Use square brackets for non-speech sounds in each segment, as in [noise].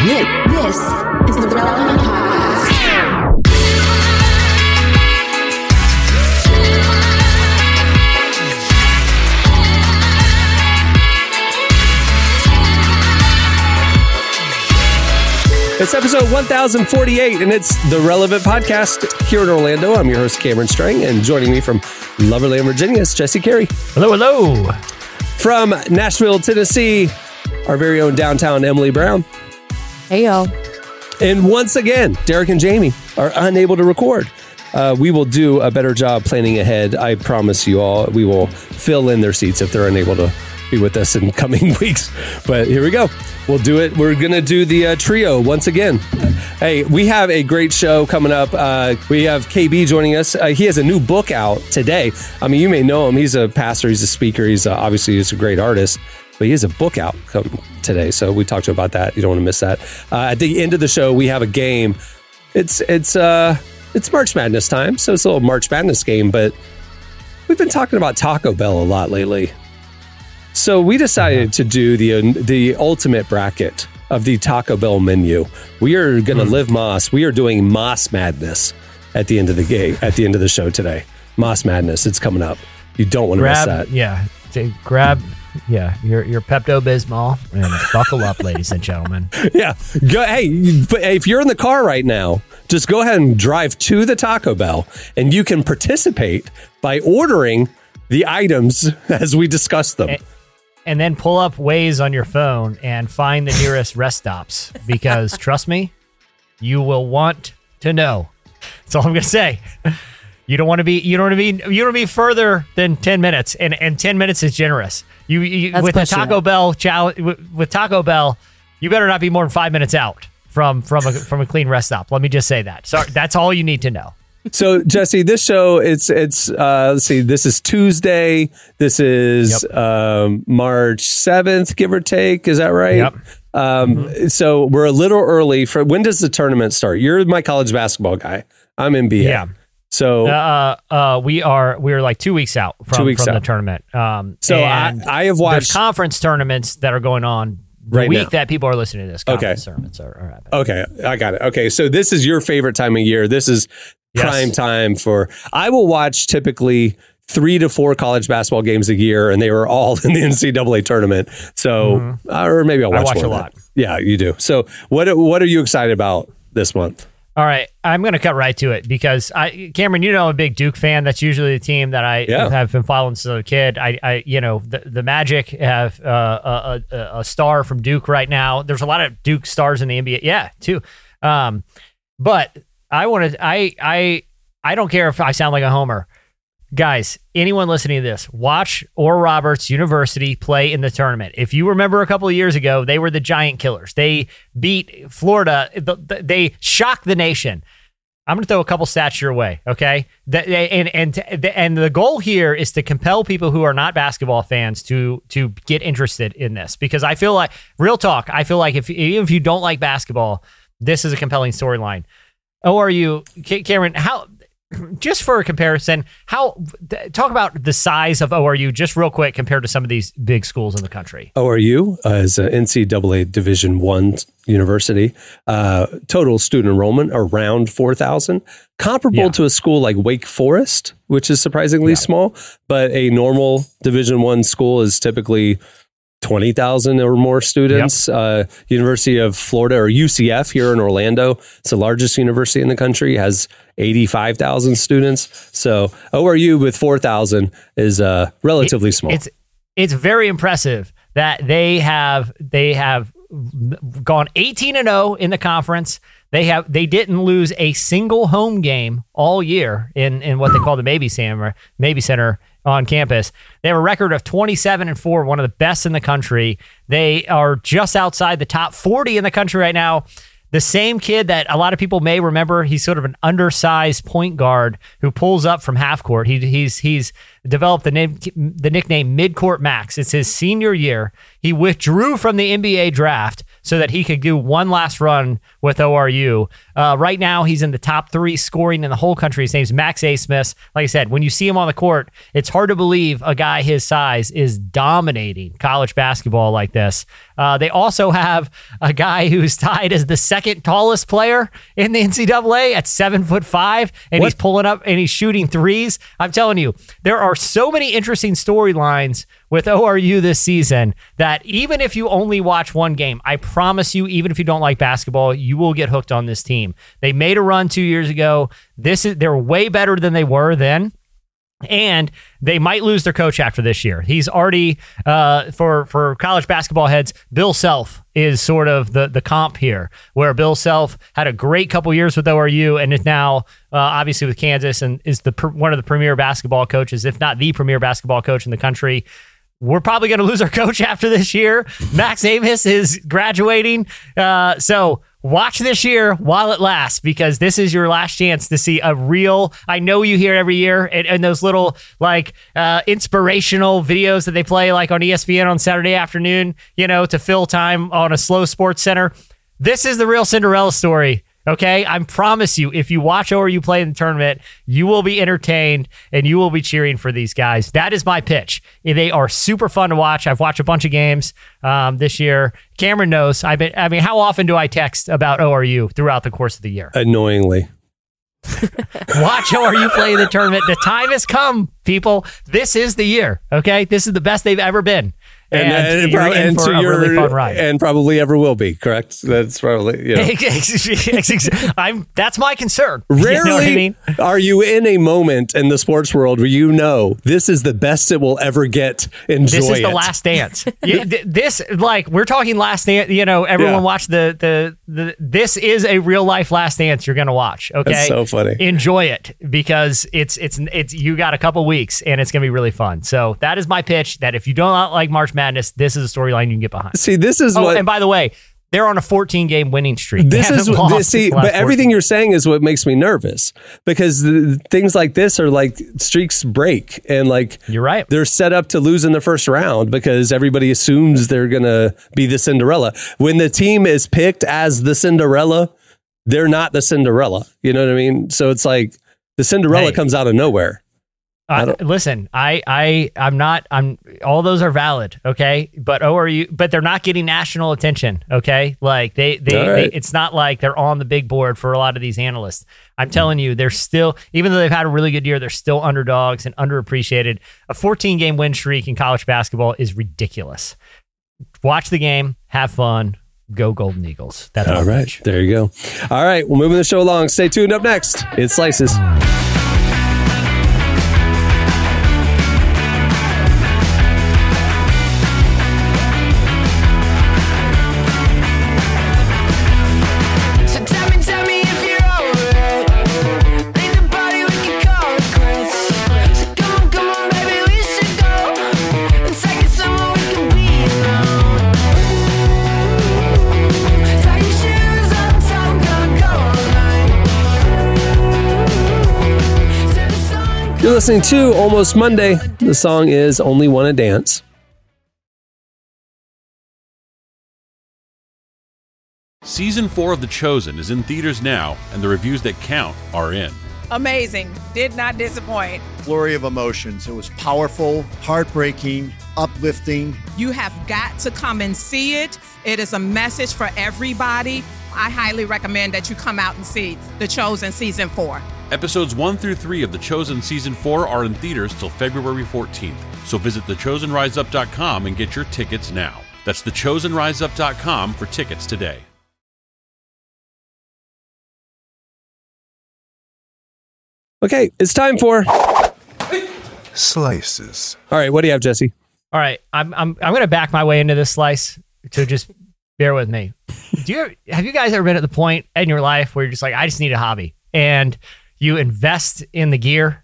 This is the Relevant Podcast. It's episode 1048, and it's the Relevant Podcast here in Orlando. I'm your host, Cameron Strang, and joining me from Loverland, Virginia, is Jesse Carey. Hello, hello. From Nashville, Tennessee, our very own downtown Emily Brown. Hey, y'all. And once again, Derek and Jamie are unable to record. Uh, we will do a better job planning ahead. I promise you all. We will fill in their seats if they're unable to be with us in [laughs] coming weeks. But here we go. We'll do it. We're going to do the uh, trio once again. Hey, we have a great show coming up. Uh, we have KB joining us. Uh, he has a new book out today. I mean, you may know him. He's a pastor, he's a speaker, he's uh, obviously he's a great artist. But he has a book out come today, so we talked about that. You don't want to miss that. Uh, at the end of the show, we have a game. It's it's uh it's March Madness time, so it's a little March Madness game. But we've been talking about Taco Bell a lot lately, so we decided to do the the ultimate bracket of the Taco Bell menu. We are going to live Más. We are doing Más Madness at the end of the game at the end of the show today. Más Madness. It's coming up. You don't want to miss that. yeah, grab, yeah, your your Pepto Bismol and buckle up, ladies and gentlemen. [laughs] Yeah. Go, hey, but if you're in the car right now, just go ahead and drive to the Taco Bell and you can participate by ordering the items [laughs] as we discuss them. Eh. And then pull up Waze on your phone and find the nearest rest stops because [laughs] trust me, you will want to know. That's all I'm gonna say. You don't want to be you don't want to be you don't want to be further than ten minutes, and and ten minutes is generous. You, you with the Taco it. Bell challenge with, with Taco Bell, you better not be more than five minutes out from from a from a clean rest stop. Let me just say that. Sorry, that's all you need to know. So Jesse, this show it's it's uh let's see, this is Tuesday. This is um March 7th, give or take. Is that right? Yep. Um so we're a little early for when does the tournament start? You're my college basketball guy. I'm NBA. Yeah. So Uh, uh, we are we're like two weeks out from, Two weeks from out. the tournament. Um, So I- I have watched- conference tournaments that are going on the Right week now. that people are listening to this. Okay. Conference tournaments are, are happening. Okay, I got it. Okay, so this is your favorite time of year. This is Yes. prime time for. I will watch typically three to four college basketball games a year, and they were all [laughs] in the NCAA tournament. So, uh, or maybe I'll Mm-hmm. I watch, watch more a lot. Yeah, you do. So, what what are you excited about this month? All right, I'm going to cut right to it because I, Cameron, you know, I'm a big Duke fan. That's usually the team that I Yeah. have been following since I was a kid. I, I you know, the, the Magic have uh, a, a, a star from Duke right now. There's a lot of Duke stars in the NBA. Yeah, too. Um, but I wanted, I, I, I don't care if I sound like a homer. Guys, anyone listening to this, watch Oral Roberts University play in the tournament. If you remember a couple of years ago, they were the giant killers. They beat Florida. The- the- They shocked the nation. I'm going to throw a couple stats your way, okay? And and and the goal here is to compel people who are not basketball fans to to get interested in this because I feel like real talk. I feel like if even if you don't like basketball, this is a compelling storyline. ORU, Ca- Cameron, how just for a comparison, how talk about the size of ORU just real quick compared to some of these big schools in the country. ORU uh, is an NCAA Division One university. Uh, total student enrollment around four thousand, comparable Yeah. to a school like Wake Forest, which is surprisingly small. But a normal Division One school is typically twenty thousand or more students. Uh, University of Florida or UCF here in Orlando, it's the largest university in the country, has eighty five thousand students. So ORU with four thousand is uh, relatively small. It's it's very impressive that they have they have gone 18 and 0 in the conference. They have they didn't lose a single home game all year in in what they call the Mabee Center, Mabee Center on campus. They have a record of 27 and 4, one of the best in the country. They are just outside the top 40 in the country right now. The same kid that a lot of people may remember, he's sort of an undersized point guard who pulls up from half court. He, he's he's developed the name, the nickname Midcourt Max. It's his senior year. He withdrew from the NBA draft so that he could do one last run with ORU. Uh, right now, he's in the top three scoring in the whole country. His name's Max Abmas. Like I said, when you see him on the court, it's hard to believe a guy his size is dominating college basketball like this. Uh, they also have a guy who's tied as the second tallest player in the NCAA at seven foot five, and What? he's pulling up and he's shooting threes. I'm telling you, there are so many interesting storylines with ORU this season that even if you only watch one game, I promise you, even if you don't like basketball, you will get hooked on this team. They made a run two years ago. This is they're way better than they were then. And they might lose their coach after this year. He's already uh, for for college basketball heads. Bill Self is sort of the the comp here, where Bill Self had a great couple years with ORU and is now uh, obviously with Kansas and is the one of the premier basketball coaches, if not the premier basketball coach in the country. We're probably going to lose our coach [laughs] after this year. Max Abmas is graduating, uh, so watch this year while it lasts because this is your last chance to see a real i know you hear every year and, and those little like uh, inspirational videos that they play like on espn on saturday afternoon you know to fill time on a slow sports center. This is the real cinderella story okay? I promise you if you watch ORU play in the tournament you will be entertained and you will be cheering for these guys. That is my pitch. They are super fun to watch. I've watched a bunch of games um, this year. Cameron knows. I've been i mean how often do i text about oru throughout the course of the year? Annoyingly. [laughs] [laughs] watch oru play in the tournament. The time has come people. This is the year okay? This is the best they've ever been and, and, uh, you're prob- in and to your really fun ride and probably ever will be. Correct. That's probably you know. [laughs] I'm that's my concern. [laughs] You know Rarely I mean? are you in a moment in the sports world where you know this is the best it will ever get. Enjoy This is the last dance. [laughs] You- th- this like we're talking last dance. You know, everyone Yeah. watch the, the the. This is a real life last dance. You're gonna watch. Okay, That's so funny. Enjoy it because it's it's it's you got a couple weeks and it's gonna be really fun. So that is my pitch. That if you do not like March Madness, this is a storyline you can get behind. See, this is Oh, what and by the way, they're on a 14 game winning streak. This is haven't what lost this, see, but everything 14. you're saying is what makes me nervous because the, things like this are like streaks break and like You're right. they're set up to lose in the first round because everybody assumes they're gonna be the Cinderella. When the team is picked as the Cinderella, they're not the Cinderella. You know what I mean? So it's like the Cinderella Hey. comes out of nowhere. Uh, listen, I, I, I'm not. I'm. All those are valid, okay. But oh, are you? But they're not getting national attention, okay. Like they, they, All they it's not like they're on the big board for a lot of these analysts. I'm telling you, they're still, even though they've had a really good year, they're still underdogs and underappreciated. A 14 game win streak in college basketball is ridiculous. Watch the game, have fun, go Golden Eagles. That's All my there you go. All right, we're moving the show along. Stay tuned. Up next, it's slices. Listening to Almost Monday. The song is Only Wanna Dance. Season 4 of The Chosen is in theaters now, and the reviews that count are in. amazing. Did not disappoint. flurry of emotions. It was powerful, heartbreaking, uplifting. You have got to come and see it. It is a message for everybody. I highly recommend that you come out and see The Chosen Season 4. Episodes 1 through 3 of The Chosen Season 4 are in theaters till February 14th, so visit thechosenriseup.com and get your tickets now. That's thechosenriseup.com for tickets today. Okay, it's time for. Slices. All right, what do you have, Jesse? All right, I'm I'm I'm gonna back my way into this slice. to just bear with me. Do you have you guys ever been at the point in your life where you're just like, I just need a hobby, and you invest in the gear,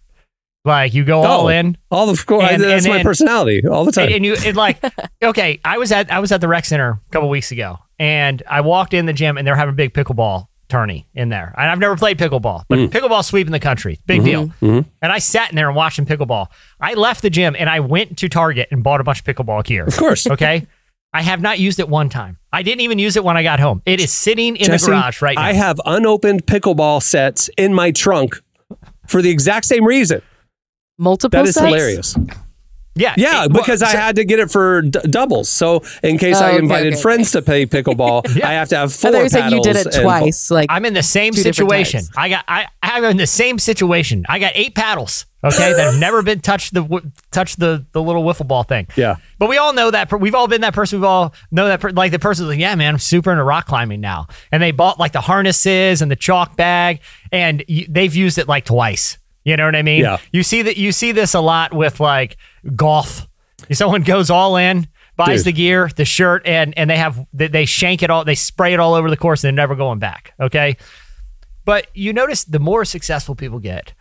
like you go all Oh, in, All of course, And- that's and my then- personality all the time. and, and you and like, [laughs] okay, I was at I was at the rec center a couple weeks ago, and I walked in the gym and they're having a big pickleball tourney in there. And I've never played pickleball, but Mm. pickleball sweeping the country, big deal. Mm-hmm. And I sat in there and watched him pickleball. I left the gym and I went to Target and bought a bunch of pickleball gear. Of course. Okay. [laughs] I have not used it one time. I didn't even use it when I got home. It is sitting in Jesse, the garage right now. I have unopened pickleball sets in my trunk for the exact same reason. Multiple That is sets? hilarious. Yeah. Yeah, it- well, because I had to get it for d- doubles. So in case Oh, I invited okay, friends to play pickleball, [laughs] I have to have I four thought you said you did paddles it and- twice. Like I'm in the same situation. I got I I'm in the same situation. I got eight paddles. Okay, that have never been touched the w- touched the the little wiffle ball thing. Yeah. but we all know that. per- We've all been that person. We've all know that. Per, like the person's like, yeah, man, I'm super into rock climbing now, and they bought like the harnesses and the chalk bag, and y- they've used it like twice. You know what I mean? Yeah. You see that. You see this a lot with like golf. Someone goes all in. Buys Dude. the gear, the shirt, and and they have they, they shank it all, they spray it all over the course, and they're never going back. Okay, but you notice the more successful people get,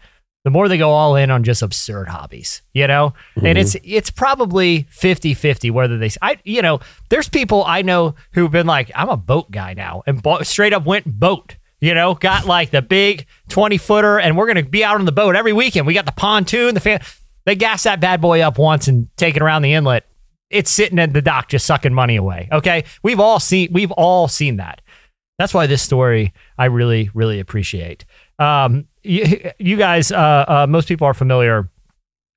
the more they go all in on just absurd hobbies, you know? And it's mm-hmm. it's probably 50-50 whether they I you know, there's people I know who've been like, I'm a boat guy now and bought, straight up went boat. You know, got like the big 20 footer, and we're gonna be out on the boat every weekend. We got the pontoon, the fan. They gas that bad boy up once and take it around the inlet. It's sitting at the dock just sucking money away. Okay. We've all seen we've all seen that. That's why this story I really, really appreciate. Um, you, you guys, uh, uh, most people are familiar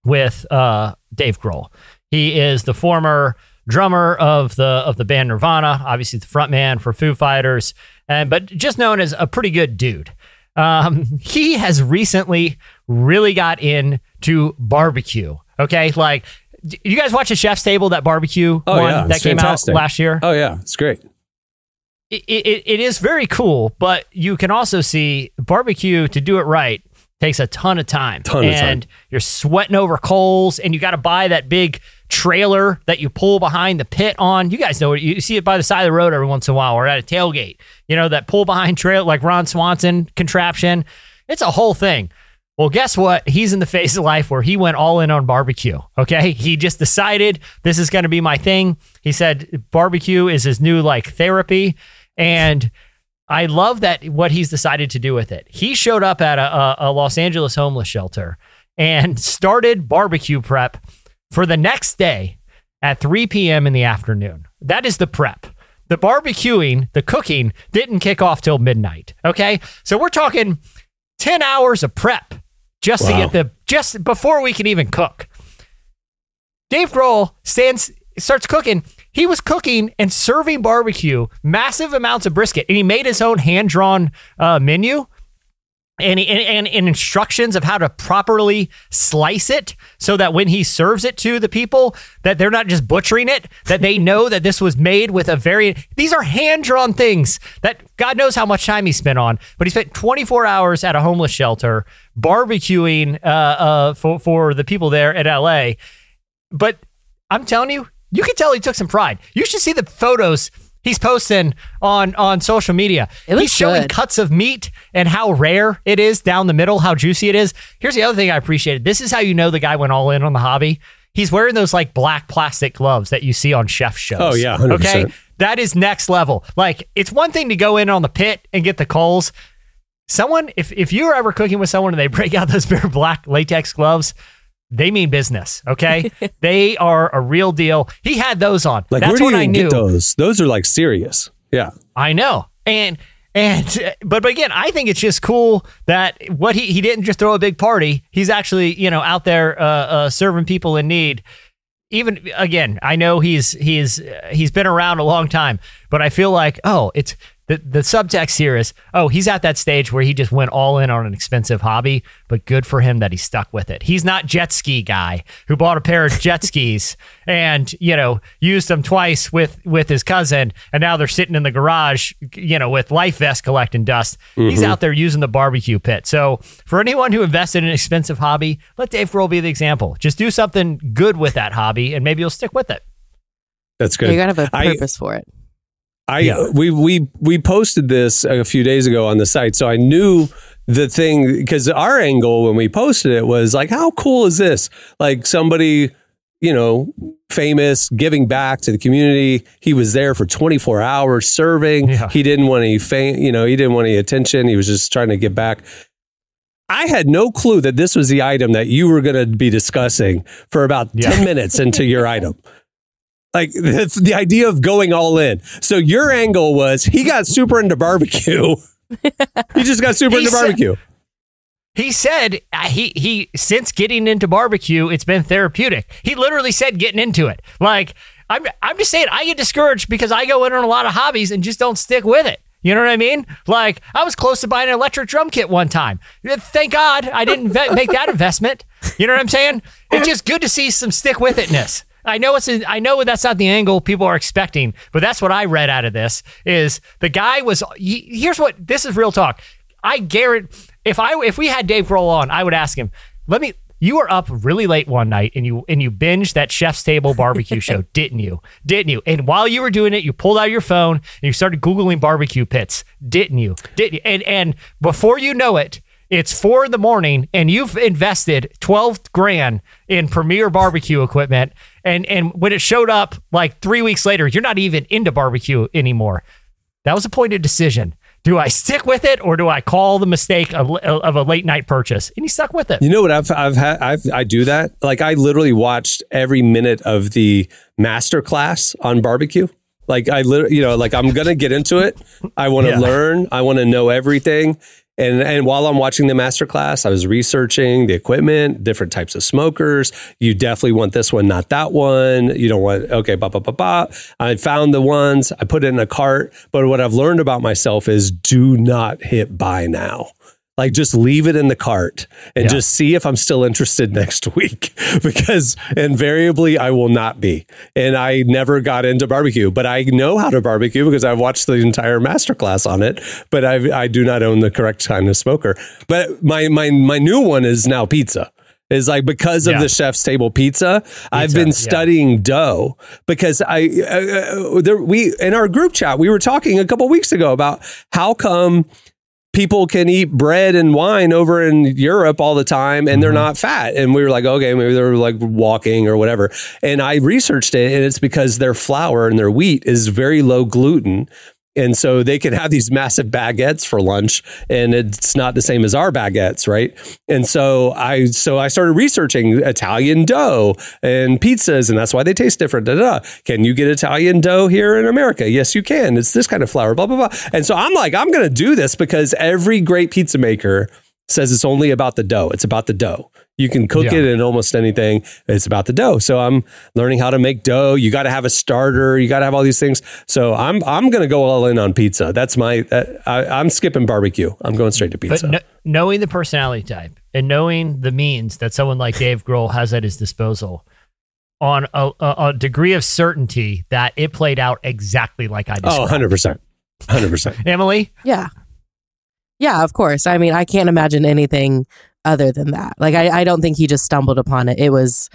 with uh, Dave Grohl. He is the former drummer of the of the band Nirvana, obviously the frontman for Foo Fighters, and but just known as a pretty good dude. Um, he has recently really got into barbecue. Okay, like you guys watch the Chef's Table, that barbecue Oh, one yeah, that it's came fantastic. out last year Oh yeah, it's great. it, it, it is very cool, but you can also see barbecue to do it right takes a ton of time. Ton of and time. you're sweating over coals and you got to buy that big trailer that you pull behind the pit on. You guys know it. You see it by the side of the road every once in a while or at a tailgate. You know, that pull behind trail like Ron Swanson contraption. It's a whole thing. Well, guess what? He's in the phase of life where he went all in on barbecue. Okay. He just decided this is going to be my thing. He said barbecue is his new like therapy. And I love that what he's decided to do with it. He showed up at a, a, Los Angeles homeless shelter and started barbecue prep for the next day at 3 p.m. in the afternoon. That is the prep. The barbecuing, the cooking didn't kick off till midnight. Okay. So we're talking 10 hours of prep just to get the, just before we can even cook. Dave Grohl stands, starts cooking. He was cooking and serving barbecue, massive amounts of brisket, and he made his own hand drawn uh, menu. And, and, and, instructions of how to properly slice it so that when he serves it to the people that they're not just butchering it that they know that this was made with a very these are hand drawn things that god knows how much time he spent on but he spent 24 hours at a homeless shelter barbecuing uh, uh, for, for the people there at la but I'm telling you, you can tell he took some pride. You should see the photos he's posting on on social media. It looks he's showing good. cuts of meat and how rare it is down the middle, how juicy it is. Here's the other thing I appreciated. This is how you know the guy went all in on the hobby. He's wearing those like black plastic gloves that you see on chef shows. Oh, yeah, 100%. Okay. That is next level. Like it's one thing to go in on the pit and get the coals. Someone, if if you're ever cooking with someone and they [laughs] break out those bare black latex gloves, they mean business. Okay, [laughs] they are a real deal. He had those on. Like That's where do you I even knew. get those? Those are like serious. Yeah. I know. And and [laughs] but but again, I think it's just cool that what he he didn't just throw a big party. He's actually you know out there uh, uh, serving people in need. Even again, I know he's he's uh, he's been around a long time, but I feel like oh, it's the the subtext here is oh, he's at that stage where he just went all in on an expensive hobby, but good for him that he stuck with it. He's not jet ski guy who bought a pair of jet [laughs] skis and you know used them twice with with his cousin, and now they're sitting in the garage, you know, with life vest collecting dust. He's mm-hmm. out there using the barbecue pit. So for anyone who invested in an expensive hobby, let Dave Grohl be the example. Just do something good with that hobby, and maybe you'll stick with it. That's good. you gotta have a purpose for it. I Yeah. we we we posted this a few days ago on the site, so I knew the thing because our angle when we posted it was like, how cool is this? Like somebody you know, famous, giving back to the community. He was there for 24 hours serving. Yeah. He didn't want any fame, you know, he didn't want any attention. He was just trying to give back. I had no clue that this was the item that you were going to be discussing for about Yeah. 10 minutes into your item. Like that's the idea of going all in. So your angle was he got super into barbecue. [laughs] he just got super He into said- barbecue. He said uh, he he since getting into barbecue, it's been therapeutic. He literally said getting into it. Like I'm I'm just saying I get discouraged because I go in on a lot of hobbies and just don't stick with it. You know what I mean? Like I was close to buying an electric drum kit one time. Thank God I didn't ve- make that investment. You know what I'm saying? It's just good to see some stick with itness. I know it's I know that's not the angle people are expecting, but that's what I read out of this is the guy was here's what this is real talk. I guarantee if I if we had Dave Grohl on, I would ask him, "Let me you were up really late one night and you and you binged that chef's table barbecue show, [laughs] didn't you? Didn't you? And while you were doing it, you pulled out your phone and you started googling barbecue pits, didn't you? Didn't you? And and before you know it, it's four in the morning and you've invested 12 grand in premier barbecue equipment. And and when it showed up like three weeks later, you're not even into barbecue anymore. That was a pointed decision. Do I stick with it or do I call the mistake of, of a late night purchase? And he stuck with it. You know what I've I've had I've I do that. Like I literally watched every minute of the master class on barbecue. Like I literally, you know, like I'm gonna get into it. I want to Yeah. learn. I want to know everything. And and while I'm watching the master class, I was researching the equipment, different types of smokers. You definitely want this one, not that one. You don't want okay, ba ba ba ba. I found the ones. I put it in a cart. But what I've learned about myself is do not hit buy now. Like just leave it in the cart and Yeah. just see if I'm still interested [laughs] next week because invariably I will not be. And I never got into barbecue, but I know how to barbecue because I've watched the entire masterclass on it, but I I do not own the correct kind of smoker. But my my my new one is now pizza. Is like because of Yeah. the chef's table pizza, I've been yeah. studying dough because I uh, uh, there we in our group chat we were talking a couple weeks ago about how come people can eat bread and wine over in Europe all the time and they're mm-hmm. not fat. And we were like, okay, maybe they're like walking or whatever. And I researched it and it's because their flour and their wheat is very low gluten. And so they can have these massive baguettes for lunch and it's not the same as our baguettes, right? And so I so I started researching Italian dough and pizzas and that's why they taste different. Da, da, da. Can you get Italian dough here in America? Yes, you can. It's this kind of flour, blah blah blah. And so I'm like I'm going to do this because every great pizza maker says it's only about the dough. It's about the dough. You can cook Yeah. it in almost anything. It's about the dough. So I'm learning how to make dough. You got to have a starter. You got to have all these things. So I'm I'm going to go all in on pizza. That's my that, I, I'm skipping barbecue. I'm going straight to But pizza. kn- knowing the personality type and knowing the means that someone like Dave Grohl has at his disposal on a, a, a degree of certainty that it played out exactly like I oh, described. 100 percent, hundred percent. Emily, Yeah. Yeah, of course. I mean, I can't imagine anything other than that. Like, I, I don't think he just stumbled upon it. It was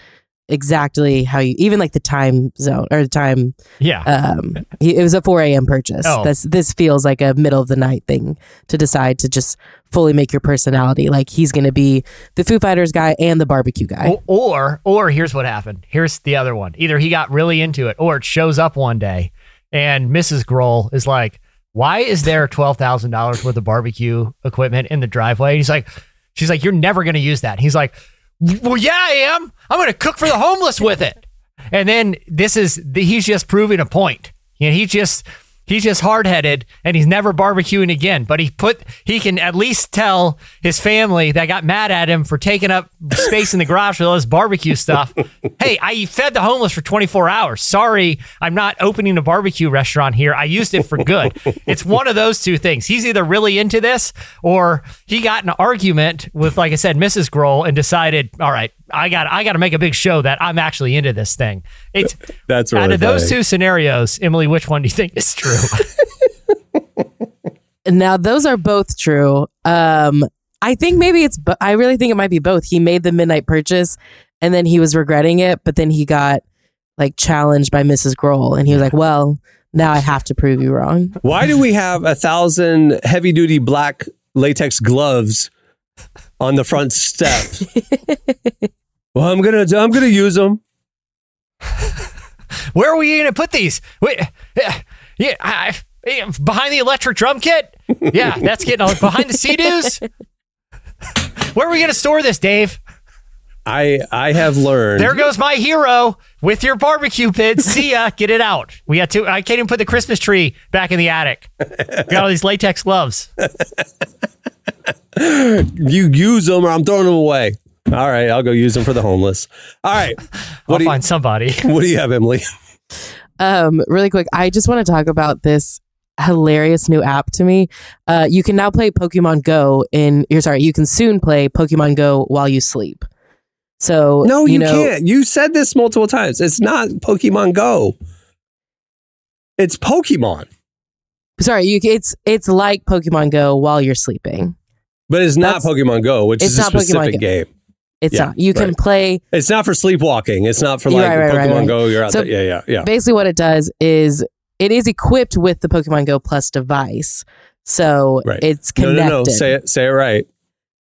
exactly how you, even like the time zone or the time, yeah, um, he, it was a 4 a.m. purchase. Oh. This, this feels like a middle of the night thing to decide to just fully make your personality. Like, he's going to be the Foo Fighters guy and the barbecue guy. O- or or here's what happened. Here's the other one. Either he got really into it, or it shows up one day, and Mrs. Grohl is like, "Why is there twelve thousand dollars worth of barbecue equipment in the driveway?" He's like, "She's like, you're never gonna use that." He's like, "Well, yeah, I am. I'm gonna cook for the homeless with it." And then this is he's just proving a point. You know, he just he's just hard headed and he's never barbecuing again. But he put he can at least tell his family that got mad at him for taking up space in the garage with all this barbecue stuff. [laughs] hey, I fed the homeless for 24 hours. Sorry, I'm not opening a barbecue restaurant here. I used it for good. [laughs] it's one of those two things. He's either really into this or he got an argument with, like I said, Mrs. Grohl and decided, all right, I got I got to make a big show that I'm actually into this thing. It's [laughs] That's out really of those funny. two scenarios, Emily, which one do you think is true? [laughs] [laughs] Now those are both true. Um, I think maybe it's. bo- I really think it might be both. He made the midnight purchase, and then he was regretting it, but then he got like challenged by Mrs. Grohl, and he was like, "Well, now I have to prove you wrong." Why do we have a thousand heavy duty black latex gloves on the front step? Well, I'm gonna I'm gonna use them. [laughs] Where are we going to put these? Wait, yeah, yeah, I, I- behind the electric drum kit. Yeah, [laughs] that's getting all, behind the sea-doos. Where are we going to store this, Dave? I I have learned. There goes my hero with your barbecue pit. [laughs] See ya. Get it out. We got to. I can't even put the Christmas tree back in the attic. We Got all these latex gloves. you use them or I'm throwing them away. [laughs] All right, I'll go use them for the homeless. All right, [laughs] I'll what do you find somebody. [laughs] what do you have, Emily? Um, really quick, I just want to talk about this hilarious new app to me. Uh, you can now play Pokemon Go in. You're sorry, you can soon play Pokemon Go while you sleep. So No, you, know, can't. You said this multiple times. It's not Pokemon Go. It's Pokemon, Sorry, you. It's it's like Pokemon Go while you're sleeping. but it's not That's- Pokemon Go, which it's is a not Pokemon specific Go. game. It's Yeah, not. You can right. play. It's not for sleepwalking. It's not for like right, right, Pokemon. Go. You're out So- there. Yeah, yeah, yeah. Basically, what it does is it is equipped with the Pokemon Go Plus device. So Right. it's connected. no, no. Say it. Say it right.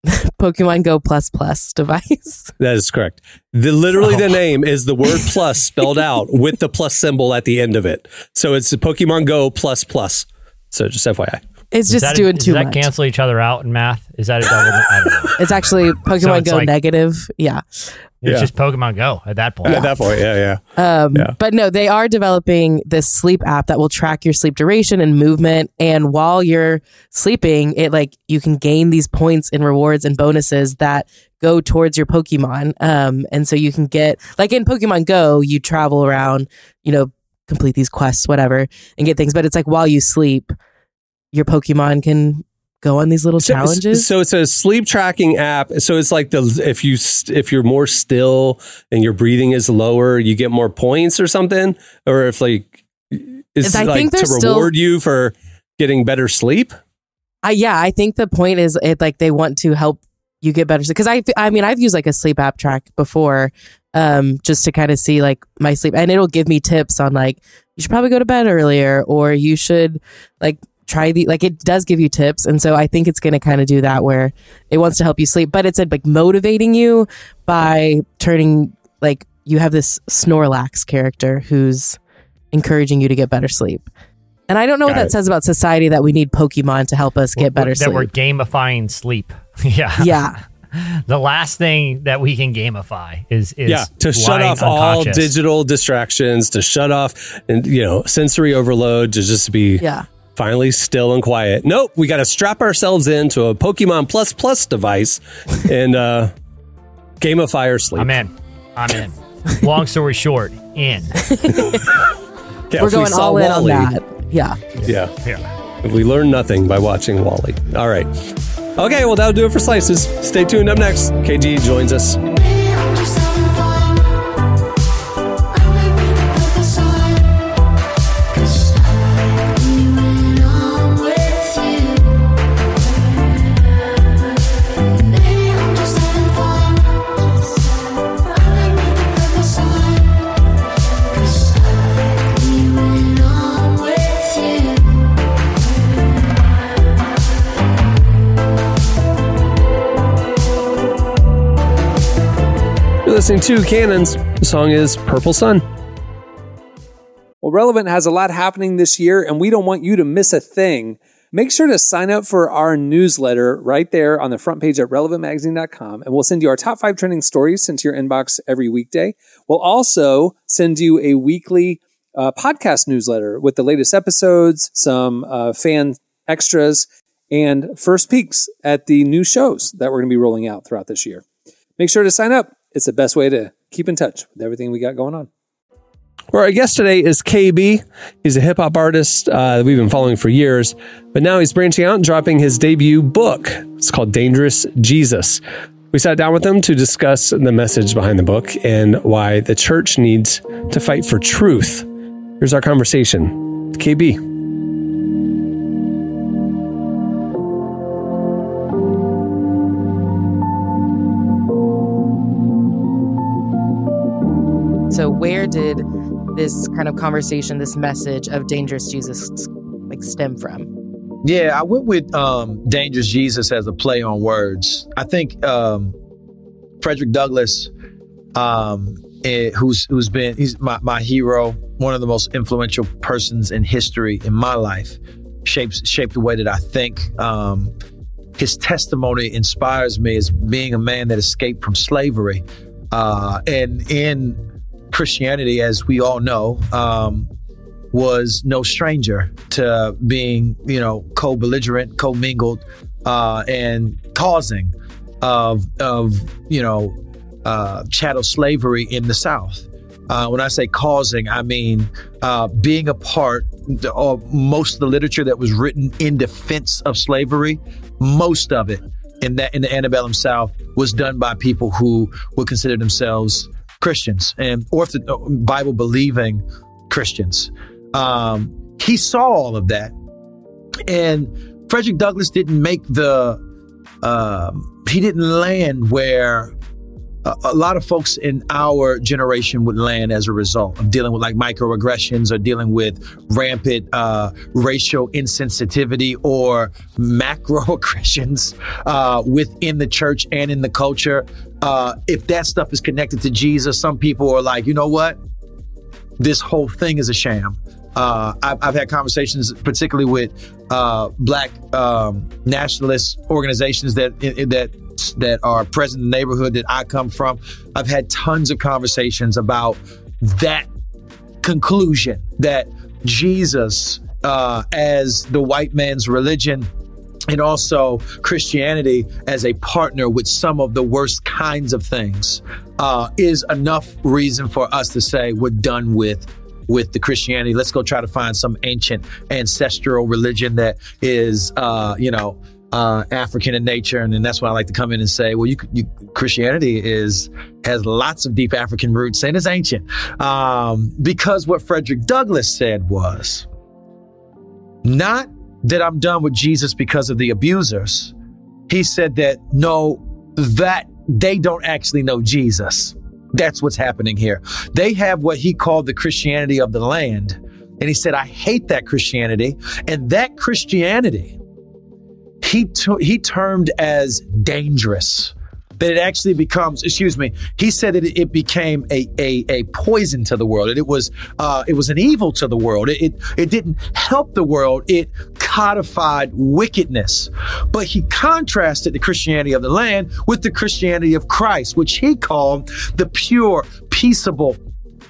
[laughs] Pokemon Go Plus Plus device. [laughs] That is correct. The literally Oh. the name is the word plus spelled out with the plus symbol at the end of it. So it's Pokemon Go plus plus. So just FYI. It's Does just that, doing does too that much. cancel each other out in math? Is that a double? [gasps] I don't know. It's actually Pokemon it's Go like- negative. Yeah. It's Yeah. just Pokemon Go at that point. At that point, yeah, yeah. Um, Yeah. But no, they are developing this sleep app that will track your sleep duration and movement. And while you're sleeping, it like you can gain these points and rewards and bonuses that go towards your Pokemon. Um, and so you can get like in Pokemon Go, you travel around, you know, complete these quests, whatever, and get things. But it's like while you sleep, your Pokemon can go on these little So- challenges. So, it's a sleep tracking app. So it's like the if you if you're more still and your breathing is lower, you get more points or something. Or if like it's I like to they're still- reward you for getting better sleep. I yeah, I think the point is it like they want to help you get better because I I mean I've used like a sleep app track before um just to kind of see like my sleep and it'll give me tips on like you should probably go to bed earlier or you should like try the like it does give you tips and so I think it's going to kind of do that where it wants to help you sleep but it's like motivating you by turning like you have this Snorlax character who's encouraging you to get better sleep. And I don't know what that it. says about society that we need Pokemon to help us get better sleep. that we're gamifying sleep. [laughs] yeah. Yeah. [laughs] The last thing that we can gamify is is yeah, to shut off all digital distractions, to shut off and you know sensory overload, to just be Yeah. Finally still and quiet. Nope, we got to strap ourselves into a Pokemon Plus Plus device and uh, gamify our sleep. I'm in. I'm in. Long story short, in. [laughs] [laughs] Yeah, we're if we going all in Wall-E, on that. Yeah. Yeah, Yeah. if we learn nothing by watching Wall-E. All right. Okay, well that'll do it for slices. Stay tuned. Up next, KB joins us. Listening to Cannons. The song is Purple Sun. Well, Relevant has a lot happening this year, and we don't want you to miss a thing. Make sure to sign up for our newsletter right there on the front page at relevantmagazine.com, and we'll send you our top five trending stories sent to your inbox every weekday. We'll also send you a weekly uh, podcast newsletter with the latest episodes, some uh, fan extras, and first peeks at the new shows that we're going to be rolling out throughout this year. Make sure to sign up. It's the best way to keep in touch with everything we got going on. Well, our guest today is KB. He's a hip hop artist uh, that we've been following for years, but now he's branching out and dropping his debut book. It's called Dangerous Jesus. We sat down with him to discuss the message behind the book and why the church needs to fight for truth. Here's our conversation. KB. Did this kind of conversation, this message of dangerous Jesus like stem from? Yeah, I went with um, Dangerous Jesus as a play on words. I think um, Frederick Douglass, um, eh, who's who's been he's my, my hero, one of the most influential persons in history in my life, shapes shaped the way that I think. Um, his testimony inspires me as being a man that escaped from slavery, uh, and in Christianity, as we all know, um, was no stranger to being, you know, co-belligerent, co-mingled, uh, and causing of of you know uh, chattel slavery in the South. Uh, when I say causing, I mean uh, being a part of most of the literature that was written in defense of slavery. Most of it in that in the antebellum South was done by people who would consider themselves Christians and ortho- Bible believing Christians. Um, he saw all of that, and Frederick Douglass didn't make the um, he didn't land where a, a lot of folks in our generation would land as a result of dealing with like microaggressions or dealing with rampant uh, racial insensitivity or macroaggressions uh, within the church and in the culture. Uh, if that stuff is connected to Jesus, some people are like, you know what? This whole thing is a sham. Uh, I've, I've had conversations, particularly with uh, black um, nationalist organizations that that that are present in the neighborhood that I come from. I've had tons of conversations about that conclusion that Jesus, uh, as the white man's religion, and also Christianity as a partner with some of the worst kinds of things, uh, is enough reason for us to say we're done with with the Christianity. Let's go try to find some ancient ancestral religion that is, uh, you know, uh, African in nature, and then that's why I like to come in and say, well, you, you Christianity is has lots of deep African roots and is ancient, um, because what Frederick Douglass said was not that I'm done with Jesus because of the abusers. He said that no, that they don't actually know Jesus. That's what's happening here. They have what he called the Christianity of the land. And he said, I hate that Christianity. And that Christianity, he, t- he termed as dangerous. That it actually becomes, excuse me, he said that it, it became a, a, a poison to the world. It was, uh, it was an evil to the world. It, it, it didn't help the world. It codified wickedness. But he contrasted the Christianity of the land with the Christianity of Christ, which he called the pure, peaceable,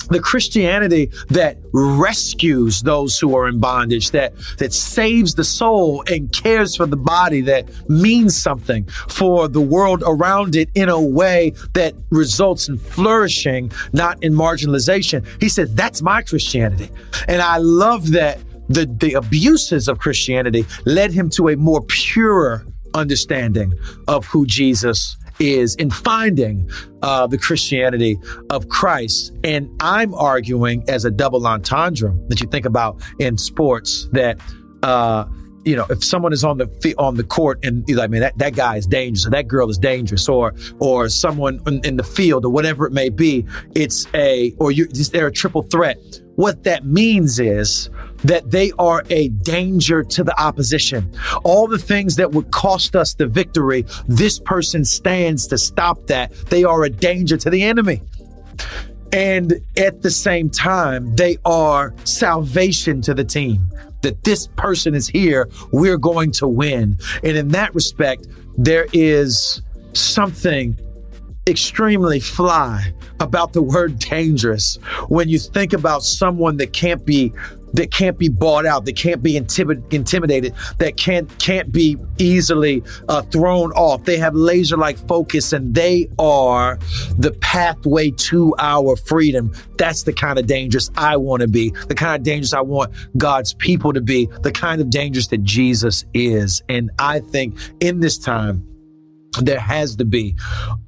the Christianity that rescues those who are in bondage, that that saves the soul and cares for the body, that means something for the world around it in a way that results in flourishing, not in marginalization. He said, That's my Christianity. And I love that the, the abuses of Christianity led him to a more pure understanding of who Jesus is in finding uh, the Christianity of Christ. And I'm arguing as a double entendre that you think about in sports that, uh, you know, if someone is on the on the court and you're like, man, that, that guy is dangerous, or that girl is dangerous, or or someone in, in the field or whatever it may be, it's a or you they're a triple threat. What that means is that they are a danger to the opposition. All the things that would cost us the victory, this person stands to stop that. They are a danger to the enemy. And at the same time, they are salvation to the team. That this person is here, we're going to win. And in that respect, there is something extremely fly about the word dangerous. When you think about someone that can't be that can't be bought out that can't be intimi- intimidated that can't can't be easily uh, thrown off. They have laser like focus and they are the pathway to our freedom. That's the kind of dangerous i want to be the kind of dangerous i want god's people to be the kind of dangerous that jesus is. And i think in this time there has to be.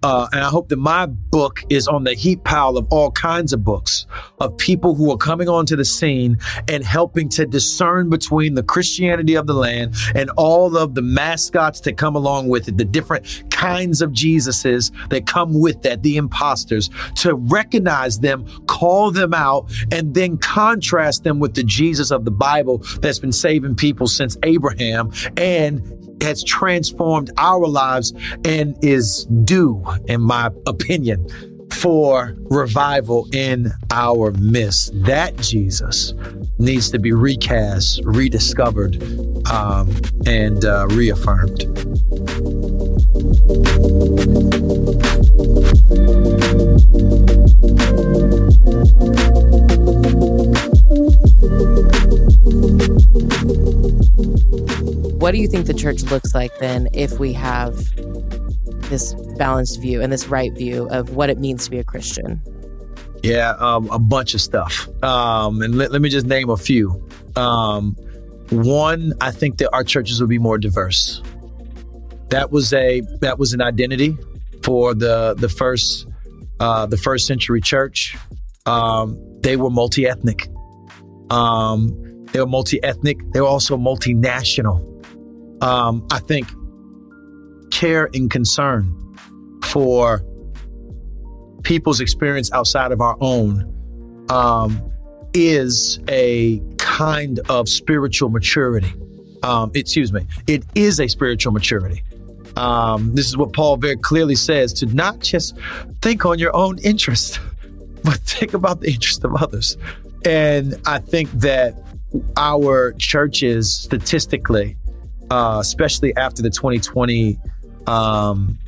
Uh, and I hope that my book is on the heap pile of all kinds of books of people who are coming onto the scene and helping to discern between the Christianity of the land and all of the mascots that come along with it, the different kinds of Jesuses that come with that, the imposters, to recognize them, call them out, and then contrast them with the Jesus of the Bible that's been saving people since Abraham and has transformed our lives and is due, in my opinion, for revival in our midst. That Jesus needs to be recast, rediscovered, um, and uh, reaffirmed. What do you think the church looks like then if we have this balanced view and this right view of what it means to be a Christian? Yeah, um, a bunch of stuff. Um, and let, let me just name a few. Um, one, I think that our churches will be more diverse. That was a that was an identity for the the first uh, the first century church. Um, they were multi ethnic. Um, they were multi ethnic. They were also multinational. Um, I think care and concern for people's experience outside of our own um, is a kind of spiritual maturity. Um, excuse me, it is a spiritual maturity. Um, this is what Paul very clearly says to not just think on your own interest, [laughs] but think about the interest of others. And I think that our churches, statistically, uh, especially after the 2020 um,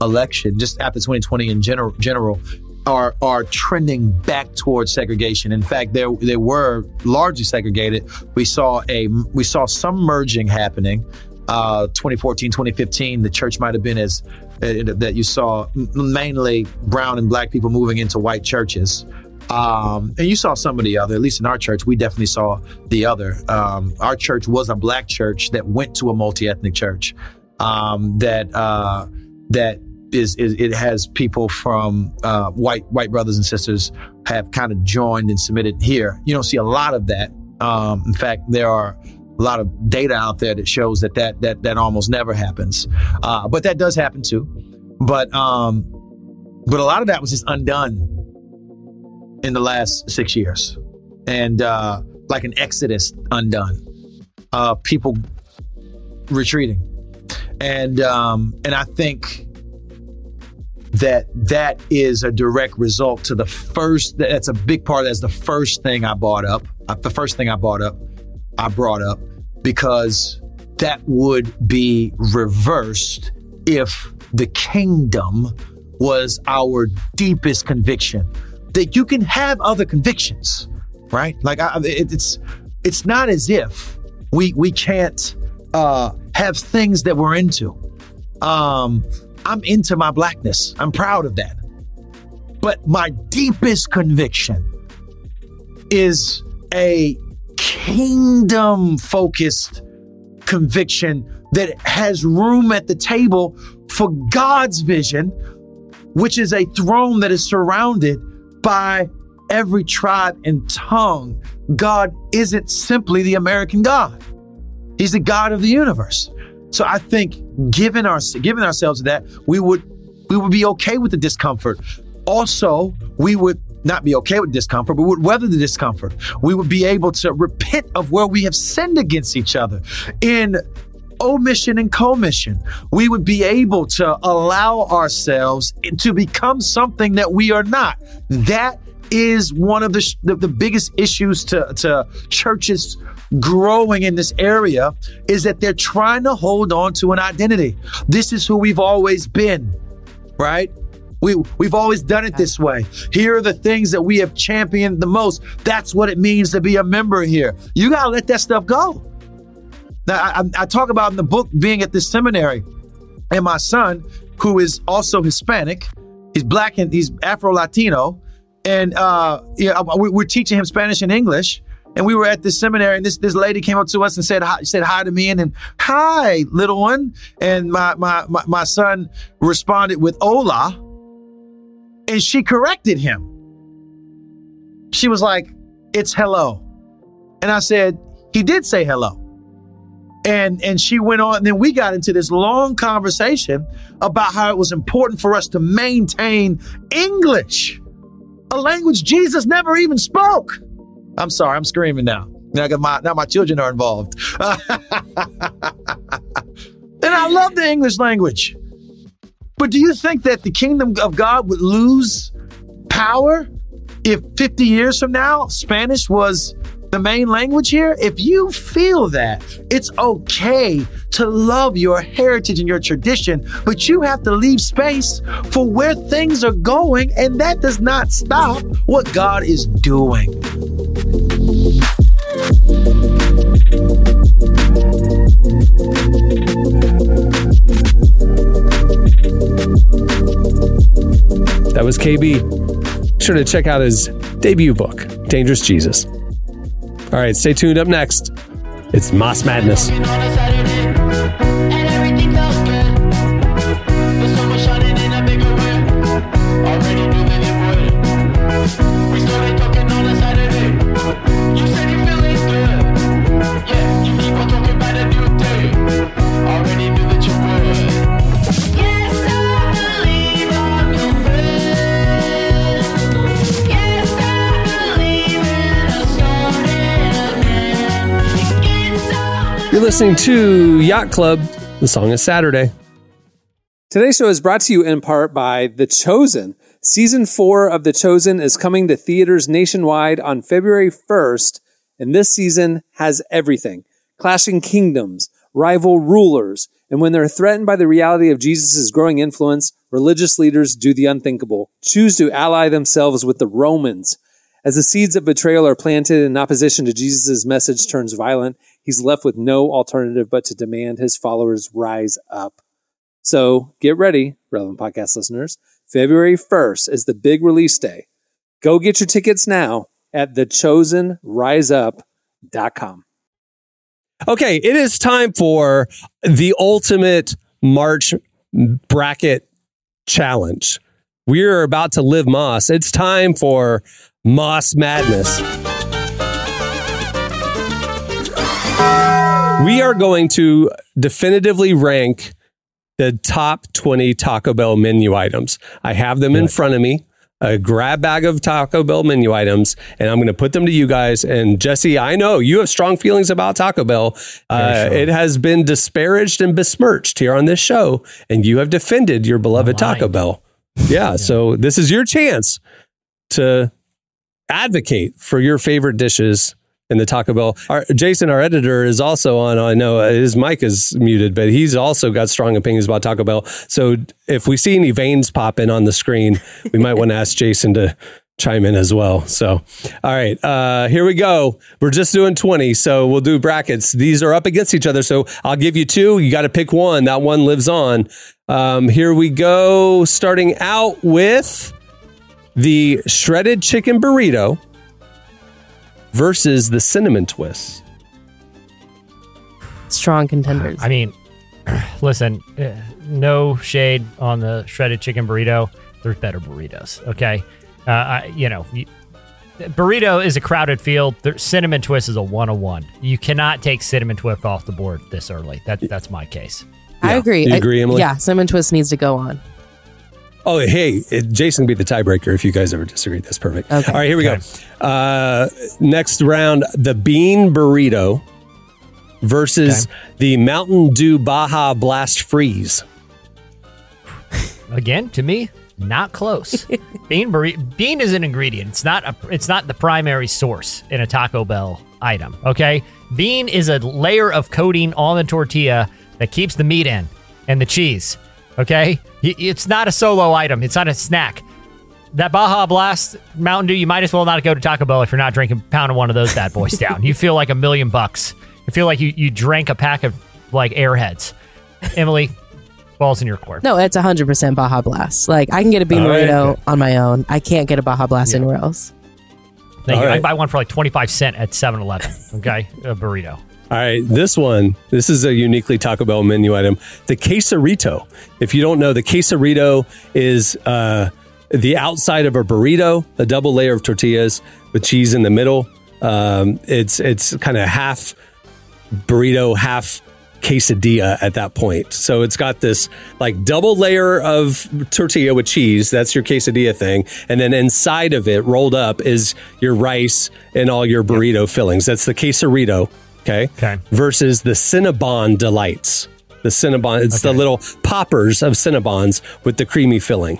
election, just after 2020 in general, general are are trending back towards segregation. In fact, they they were largely segregated. We saw a we saw some merging happening. Uh, 2014, 2015, the church might have been as uh, that you saw mainly brown and black people moving into white churches. Um, and you saw some of the other, at least in our church, we definitely saw the other. Um, our church was a black church that went to a multi-ethnic church. Um, that uh, that is, is it has people from uh, white white brothers and sisters have kind of joined and submitted here. You don't see a lot of that. Um, in fact, there are a lot of data out there that shows that that that, that almost never happens. Uh, but that does happen too. But um, but a lot of that was just undone in the last six years, and uh, like an exodus undone. Uh, people retreating, and um, and I think that that is a direct result to the first. That's a big part. That's the first thing I brought up. Uh, the first thing I brought up, I brought up because that would be reversed if the kingdom was our deepest conviction. That you can have other convictions, right? Like I, it, it's it's not as if we we can't uh, have things that we're into. Um, I'm into my blackness. I'm proud of that. But my deepest conviction is a kingdom focused conviction that has room at the table for God's vision, which is a throne that is surrounded by every tribe and tongue. God isn't simply the American God. He's the God of the universe. So I think given our giving ourselves that, we would we would be okay with the discomfort. Also, we would not be okay with discomfort, but we would weather the discomfort. We would be able to repent of where we have sinned against each other in omission and commission. We would be able to allow ourselves to become something that we are not. That is one of the, the, the biggest issues to, to churches growing in this area is that they're trying to hold on to an identity. This is who we've always been, right? We, we've always done it this way. Here are the things that we have championed the most. That's what it means to be a member here. You got to let that stuff go. Now, I, I talk about in the book being at this seminary, and my son, who is also Hispanic, he's black and he's Afro Latino, and uh, yeah, we, we're teaching him Spanish and English. And we were at this seminary, and this this lady came up to us and said hi, said hi to me, and then hi, little one. And my my my, my son responded with hola, and she corrected him. She was like, "It's hello," and I said, "He did say hello." And and she went on, and then we got into this long conversation about how it was important for us to maintain English, a language Jesus never even spoke. I'm sorry, I'm screaming now. Now, my, now my children are involved. [laughs] and I love the English language. But do you think that the kingdom of God would lose power if 50 years from now Spanish was the main language here? If you feel that, it's okay to love your heritage and your tradition, but you have to leave space for where things are going, and that does not stop what God is doing. That was KB. Sure to check out his debut book, Dangerous Jesus. All right, stay tuned. Up next, it's Más Madness. Listening to Yacht Club. The song is Saturday. Today's show is brought to you in part by The Chosen. Season four of The Chosen is coming to theaters nationwide on February 1st, and this season has everything clashing kingdoms, rival rulers, and when they're threatened by the reality of Jesus' growing influence, religious leaders do the unthinkable, choose to ally themselves with the Romans. As the seeds of betrayal are planted in opposition to Jesus' message turns violent, he's left with no alternative but to demand his followers rise up. So get ready, relevant podcast listeners. February 1st is the big release day. Go get your tickets now at thechosenriseup.com. Okay, it is time for the ultimate March bracket challenge. We are about to live Más. It's time for Más Madness. We are going to definitively rank the top 20 Taco Bell menu items. I have them in front of me, a grab bag of Taco Bell menu items, and I'm going to put them to you guys. And Jesse, I know you have strong feelings about Taco Bell. Uh, It has been disparaged and besmirched here on this show, and you have defended your beloved Taco Bell. Yeah, so this is your chance to advocate for your favorite dishes in the Taco Bell. Our, Jason, our editor, is also on. I know uh, his mic is muted, but he's also got strong opinions about Taco Bell. So if we see any veins popping on the screen, we might want to ask Jason to chime in as well. So, all right, uh, here we go. We're just doing 20, so we'll do brackets. These are up against each other. So I'll give you two. You got to pick one. That one lives on. Um, here we go. Starting out with the shredded chicken burrito versus the cinnamon twist. Strong contenders. I mean, [clears throat] listen, uh, no shade on the shredded chicken burrito. There's better burritos. Okay, uh, I, you know, you, burrito is a crowded field. There, cinnamon twist is a one on one. You cannot take cinnamon twist off the board this early. That that's my case. I agree. You I- agree, Emily? yeah, cinnamon twist needs to go on. Oh, hey, it, Jason be the tiebreaker if you guys ever disagree. That's perfect. Okay. All right, here we go. Uh, next round, the bean burrito versus the Mountain Dew Baja Blast Freeze. Again, to me, not close. [laughs] bean burrito. Bean is an ingredient. It's not a. It's not the primary source in a Taco Bell item. Okay, bean is a layer of coating on the tortilla that keeps the meat in and the cheese. Okay, it's not a solo item. It's not a snack. That Baja Blast Mountain Dew, you might as well not go to Taco Bell if you're not drinking pound of one of those bad boys [laughs] down. You feel like a million bucks. You feel like you, you drank a pack of like airheads. Emily, balls in your court. No, it's 100% Baja Blast. Like, I can get a bean All right. burrito on my own. I can't get a Baja Blast anywhere else. Thank All you. I right. buy one for like 25 cent at 7-Eleven. Okay, a burrito. All right, this one, this is a uniquely Taco Bell menu item. The quesarito. If you don't know, the quesarito is uh, the outside of a burrito, a double layer of tortillas with cheese in the middle. Um, it's it's kind of half burrito, half quesadilla at that point. So it's got this like double layer of tortilla with cheese. That's your quesadilla thing. And then inside of it, rolled up, is your rice and all your burrito fillings. That's the quesarito. Okay. Okay. Versus the Cinnabon Delights. The Cinnabon. It's the little poppers of Cinnabons with the creamy filling.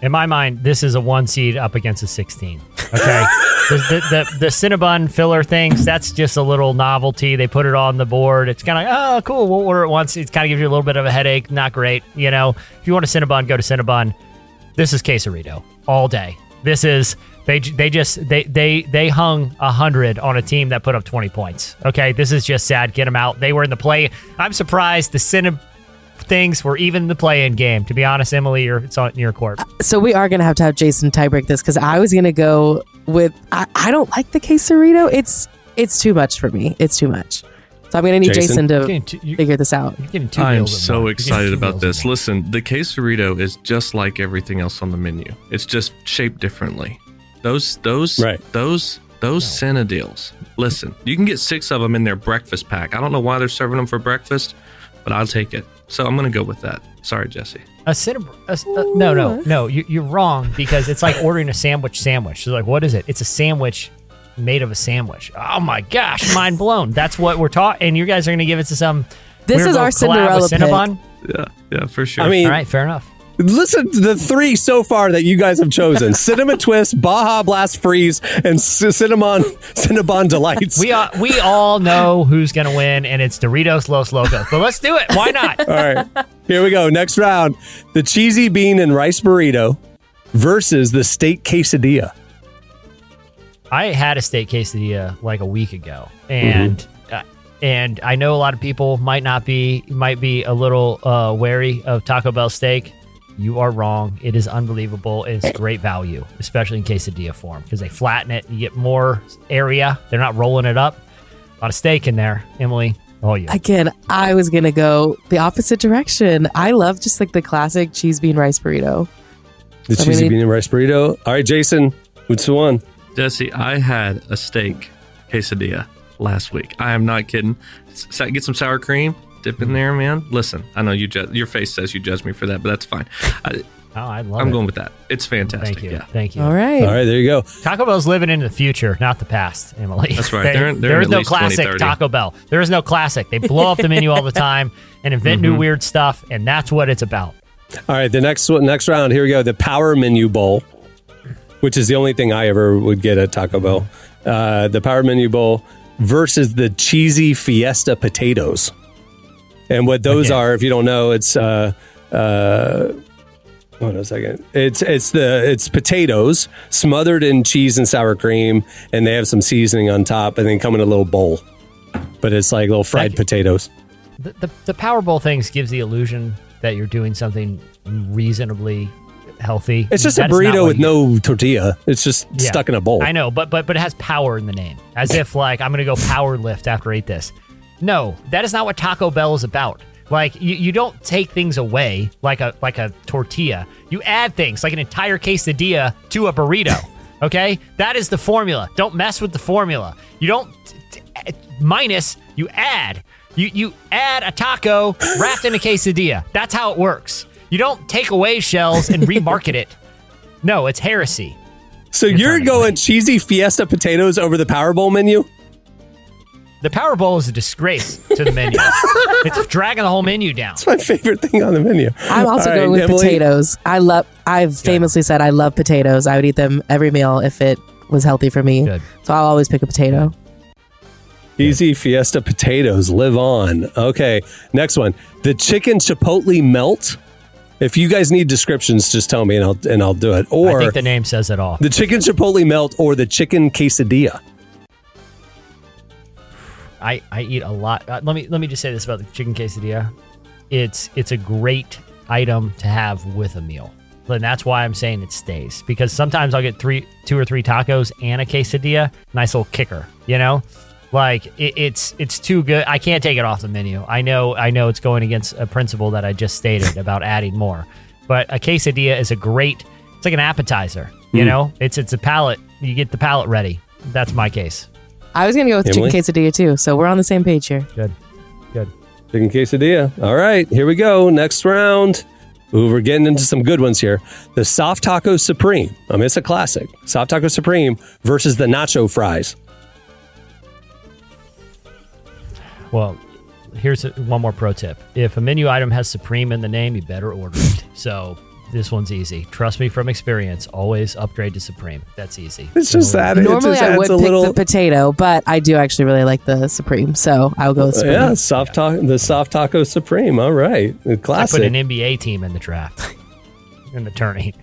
In my mind, this is a one seed up against a 16. Okay. [laughs] the, the, the, Cinnabon filler things, that's just a little novelty. They put it on the board. It's kind of, oh, cool. We'll order it once. It kind of gives you a little bit of a headache. Not great. You know, if you want a Cinnabon, go to Cinnabon. This is Quesarito all day. This is, they, they just, they, they, they hung 100 on a team that put up 20 points. Okay. This is just sad. Get them out. They were in the play. I'm surprised the Cinnabon things were even in the play-in game. To be honest, Emily, you're, it's on your court. Uh, so we are going to have to have Jason tiebreak this because I was going to go with I, I don't like the quesarito. It's it's too much for me. It's too much. So I'm going to need Jason? Jason, to Getting you- figure this out. You're getting two I'm so once. Excited about this. Listen, the quesarito is just like everything else on the menu. It's just shaped differently. Those those Right. those those Senna deals. Listen, you can get six of them in their breakfast pack. I don't know why they're serving them for breakfast, but I'll take it. So I'm gonna go with that. Sorry, Jesse. A cinnamon. A, uh, no, no, no. You, you're wrong because it's like ordering a sandwich. Sandwich. So like, what is it? It's a sandwich made of a sandwich. Oh my gosh, mind blown. That's what we're taught, and you guys are going to give it to some. This is our collab Cinderella Cinnabon? Yeah, yeah, for sure. I mean, All right, fair enough. Listen to the three so far that you guys have chosen: [laughs] Cinnamon Twist, Baja Blast Freeze, and Cinnamon Cinnabon Delights. We all we all know who's going to win, and it's Doritos Los Locos. But let's do it. Why not? [laughs] All right, here we go. Next round: the cheesy bean and rice burrito versus the steak quesadilla. I had a steak quesadilla like a week ago, and uh, and I know a lot of people might not be might be a little uh, wary of Taco Bell steak. You are wrong. It is unbelievable. It's eh. great value, especially in quesadilla form, because they flatten it. You get more area. They're not rolling it up. A lot of steak in there, Emily. Oh yeah. Again, I was going to go the opposite direction. I love just like the classic cheese bean rice burrito. The I cheesy mean- bean and rice burrito. All right, Jason, what's the one? Jesse, I had a steak quesadilla last week. I am not kidding. S- Get some sour cream, dip in there, man. Listen, I know you. Ju- your face says you judge me for that, but that's fine. I, Oh, I love I'm it. going with that. It's fantastic. Thank you. Yeah, Thank you. All right. All right, there you go. Taco Bell's living in the future, not the past, Emily. That's right. [laughs] They- They're in- they're there in is no classic 2030. Taco Bell. There is no classic. They blow up the menu all the time [laughs] and invent Mm-hmm. new weird stuff, and that's what it's about. All right, the next next round. Here we go. The Power Menu Bowl, which is the only thing I ever would get at Taco Bell. Uh, the Power Menu Bowl versus the cheesy Fiesta potatoes. And what those Again. are, if you don't know, it's uh, uh, hold on a second. It's it's the it's potatoes smothered in cheese and sour cream, and they have some seasoning on top, and then come in a little bowl. But it's like little fried potatoes. The, the, the Powerball things gives the illusion that you're doing something reasonably healthy. It's just That a is not burrito what with you- no tortilla. It's just Yeah. stuck in a bowl. I know, but but but it has power in the name, as if like I'm gonna go power lift after I eat this. No, that is not what Taco Bell is about. Like you, you don't take things away like a like a tortilla. You add things like an entire quesadilla to a burrito. [laughs] Okay, that is the formula. Don't mess with the formula. You don't t- t- minus. You add. You you add a taco wrapped in a quesadilla. That's how it works. You don't take away shells and [laughs] remarket it. No, it's heresy. So you're going cheesy Fiesta potatoes over the Powerball menu? The Powerball is a disgrace to the menu. [laughs] it's dragging the whole menu down. It's my favorite thing on the menu. I'm also All going right, with Emily? potatoes. I love. I've famously said I love potatoes. I would eat them every meal if it was healthy for me. Good. So I'll always pick a potato. Easy Fiesta potatoes live on. Okay, next one. The chicken chipotle melt. If you guys need descriptions, just tell me and I'll and I'll do it. I Or think the name says it all. the chicken chipotle melt or the chicken quesadilla. I, I eat a lot. Uh, let me let me just say this about the chicken quesadilla. It's it's a great item to have with a meal. And that's why I'm saying it stays because sometimes I'll get three, two or three tacos and a quesadilla. Nice little kicker, you know. Like it, it's it's too good. I can't take it off the menu. I know I know it's going against a principle that I just stated about adding more, but a quesadilla is a great. It's like an appetizer. You know, it's it's a palate. You get the palate ready. That's my case. I was gonna go with Emily? chicken quesadilla too. So we're on the same page here. Good, good. Chicken quesadilla. All right, here we go. Next round. Ooh, we're getting into some good ones here. The soft taco supreme. I mean, it's a classic. Soft taco supreme versus the nacho fries. Well, here's a, one more pro tip: if a menu item has Supreme in the name, you better order it. So this one's easy. Trust me from experience. Always upgrade to Supreme. That's easy. It's just that. it Normally, just I would a pick little. the potato, but I do actually really like the supreme, so I'll go with supreme. yeah, soft taco, the soft taco supreme. All right, The I put an NBA team in the draft. [laughs] in the tourney.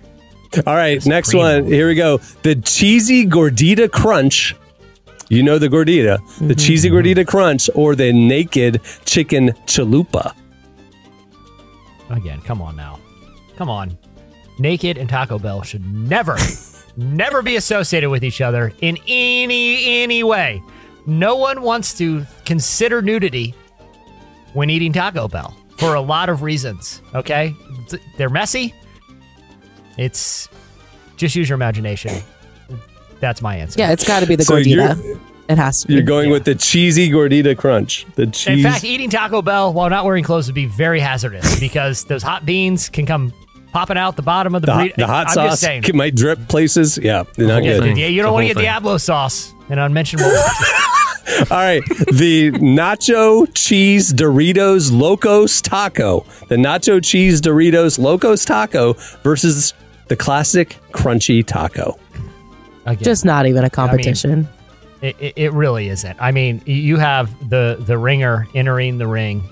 All right, next Supreme. one. Here we go. The cheesy gordita crunch. You know the gordita, the mm-hmm. cheesy gordita crunch, or the naked chicken chalupa. Again, come on now. Come on. Naked and Taco Bell should never, [laughs] never be associated with each other in any any way. No one wants to consider nudity when eating Taco Bell for a lot of reasons. Okay, they're messy. It's just use your imagination. That's my answer. Yeah, it's got to be the So gordita. It has to be. You're going with the cheesy gordita crunch. The cheese. In fact, eating Taco Bell while not wearing clothes would be very hazardous because those hot beans can come popping out the bottom of the, the, hot, burrito. the hot I'm sauce just saying. can- might drip places. Yeah, they're not Yeah, good. dude, yeah, you don't want to get thing. Diablo sauce and unmentionable. [laughs] All right, the nacho cheese Doritos Locos Taco. The nacho cheese Doritos Locos Taco versus the classic crunchy taco. Again, Just not even a competition. it, it, it really isn't. I mean, you have the the ringer entering the ring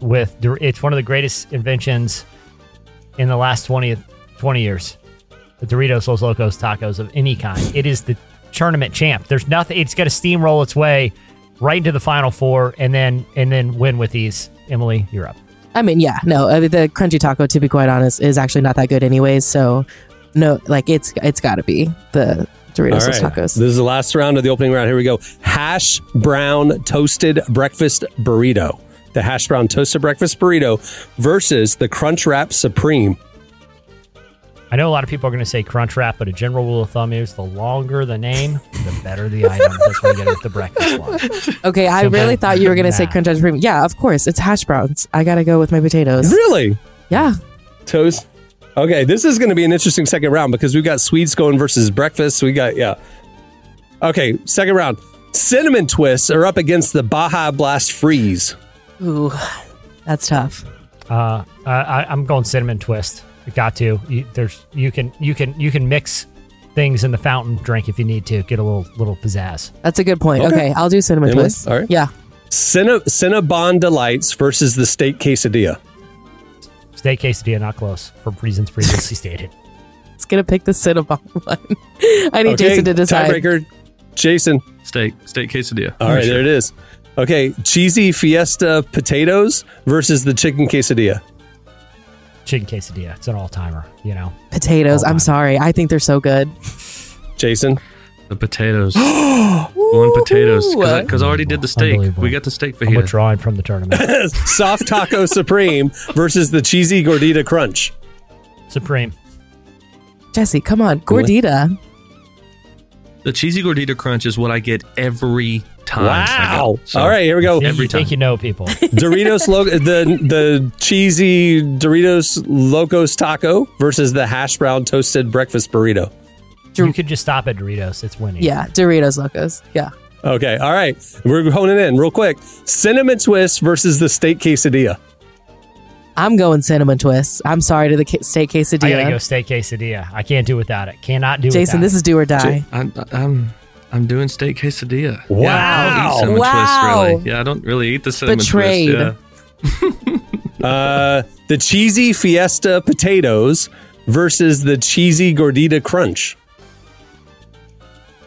with it's one of the greatest inventions in the last 20, 20 years. The Doritos Los Locos tacos of any kind. It is the tournament champ. There's nothing. It's going to steamroll its way right into the final four and then and then win with these. Emily, you're up. I mean, yeah, no, I mean, the crunchy taco, to be quite honest, is actually not that good, anyways. So, no, like it's it's got to be the Doritos All Los right, tacos. this is the last round of the opening round. Here we go. Hash brown toasted breakfast burrito. The hash brown toasted breakfast burrito versus the Crunch Wrap Supreme. I know a lot of people are going to say crunch wrap, but a general rule of thumb is the longer the name, the better the item. That's why you get it with the breakfast one. Okay, I Something really thought you were gonna say nah. crunch ice cream. Yeah, of course, it's hash browns. I gotta go with my potatoes. Really? Yeah, Toast. Okay, this is going to be an interesting second round because we've got sweets going versus breakfast. We got yeah. Okay, second round. Cinnamon twists are up against the Baja Blast Freeze. Ooh, that's tough. Uh, I, I- I'm going cinnamon twist. You got to. You, there's you can you can you can mix things in the fountain drink if you need to get a little little pizzazz. That's a good point. Okay. Okay, I'll do cinnamon Emily? twist. All right. Yeah, Cinna- Cinnabon Delights versus the Steak Quesadilla. Steak quesadilla not close for reasons previously stated. [laughs] it's gonna pick the cinnamon [laughs] one. I need Okay, Jason to decide. Tiebreaker, Jason. Steak, steak quesadilla. All right, there it is. Okay, cheesy fiesta potatoes versus the chicken quesadilla. Chicken quesadilla. It's an all timer. You know. Potatoes. All I'm sorry. I think they're so good. Jason. The potatoes. [gasps] Going potatoes because I already did the steak. We got the steak I'm fajita. withdrawing from the tournament. [laughs] Soft Taco [laughs] Supreme versus the cheesy gordita crunch. Supreme. Jesse, come on, gordita. The cheesy gordita crunch is what I get every time. Wow. So, All right, here we go. You Every think time. you know people. [laughs] Doritos lo- the the cheesy Doritos Locos Taco versus the hash brown toasted breakfast burrito. you could just stop at Doritos. It's winning. Yeah, Doritos Locos. Yeah. Okay, all right. We're honing in real quick. Cinnamon twist versus the steak quesadilla. I'm going cinnamon twists. I'm sorry to the ca- steak I gotta go steak quesadilla. I can't do without it. Cannot do Jason, without this it. is do or die. I'm, I'm I'm doing steak quesadilla. Wow. Yeah, I don't eat cinnamon Wow. twist really. Yeah, I don't really eat the cinnamon Betrayed. twist. Yeah. [laughs] Uh, the cheesy fiesta potatoes versus the cheesy gordita crunch.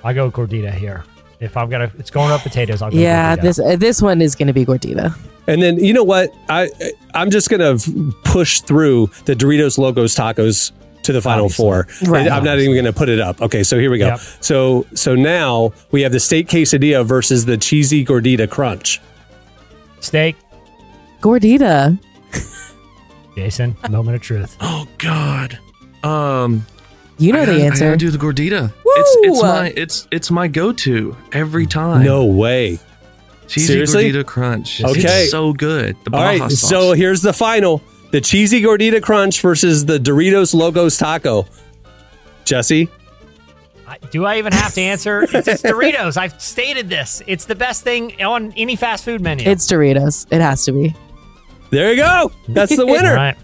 I go gordita here. If I'm gonna, it's going up potatoes. I'll go. Yeah, gordita. this uh, this one is going to be gordita. And then you know what? I I'm just gonna push through the Doritos Locos Tacos to the final Obviously. four. Right. I'm not even gonna put it up. Okay, so here we go. Yep. So so now we have the steak quesadilla versus the cheesy gordita crunch. steak. Gordita. Jason, moment of truth. [gasps] Oh God. Um. You know I the gotta- I answer. gotta do the gordita. It's it's my it's it's my go-to every time. No way. cheesy Seriously? gordita crunch. Okay. it's so good. The All Baja right, sauce. so here's the final: the cheesy gordita crunch versus the Doritos Locos Taco. Jesse, Do I even have to answer? It's, it's [laughs] Doritos. I've stated this. It's the best thing on any fast food menu. It's Doritos. It has to be. There you go. That's the [laughs] winner. All right.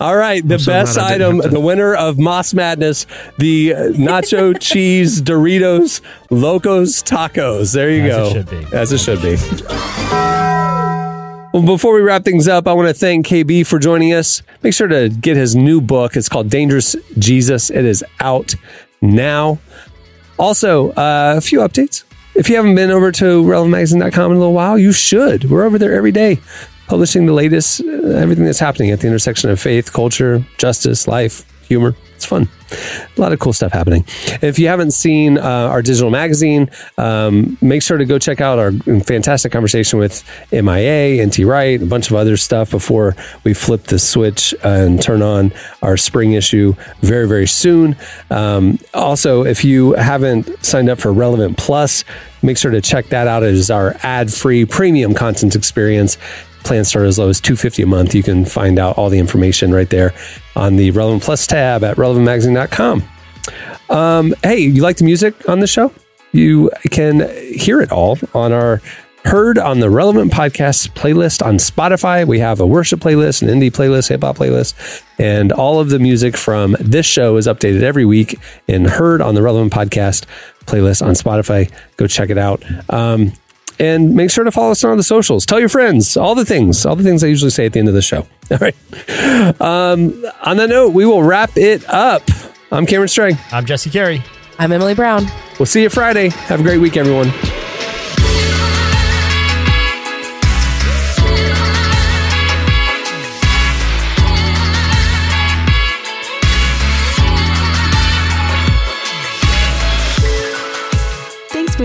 All right, the so best glad I didn't item, to- the winner of Más Madness, the uh, nacho [laughs] cheese Doritos Locos Tacos. There you As go. it should be. As it should be. Well, before we wrap things up, I want to thank KB for joining us. Make sure to get his new book. It's called Dangerous Jesus. It is out now. Also, uh, a few updates. If you haven't been over to relevantmagazine.com in a little while, you should. We're over there every day publishing the latest, uh, everything that's happening at the intersection of faith, culture, justice, life, humor. It's fun. A lot of cool stuff happening. If you haven't seen uh, our digital magazine, um, make sure to go check out our fantastic conversation with MIA, NT Wright, a bunch of other stuff before we flip the switch and turn on our spring issue very, very soon. Um, also, if you haven't signed up for Relevant Plus, make sure to check that out. It is our ad-free premium content experience. Plans start as low as 250 a month. You can find out all the information right there on the Relevant Plus tab at relevantmagazine.com. Um, hey, you like the music on the show? You can hear it all on our Heard on the Relevant Podcast playlist on Spotify. We have a worship playlist, an indie playlist, hip hop playlist, and all of the music from this show is updated every week in Heard on the Relevant Podcast playlist on Spotify. Go check it out. Um, and make sure to follow us on the socials. Tell your friends, all the things, all the things I usually say at the end of the show. [laughs] All right. Um, on that note, we will wrap it up. I'm Cameron Strang. I'm Jesse Carey. I'm Emily Brown. We'll see you Friday. Have a great week, everyone.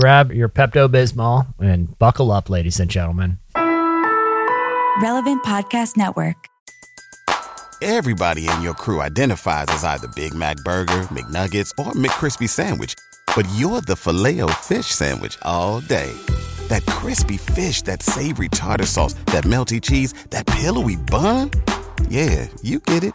Grab your Pepto Bismol and buckle up, ladies and gentlemen. Relevant Podcast Network. Everybody in your crew identifies as either Big Mac Burger, McNuggets, or McCrispy Sandwich. But you're the filet fish Sandwich all day. That crispy fish, that savory tartar sauce, that melty cheese, that pillowy bun. Yeah, you get it.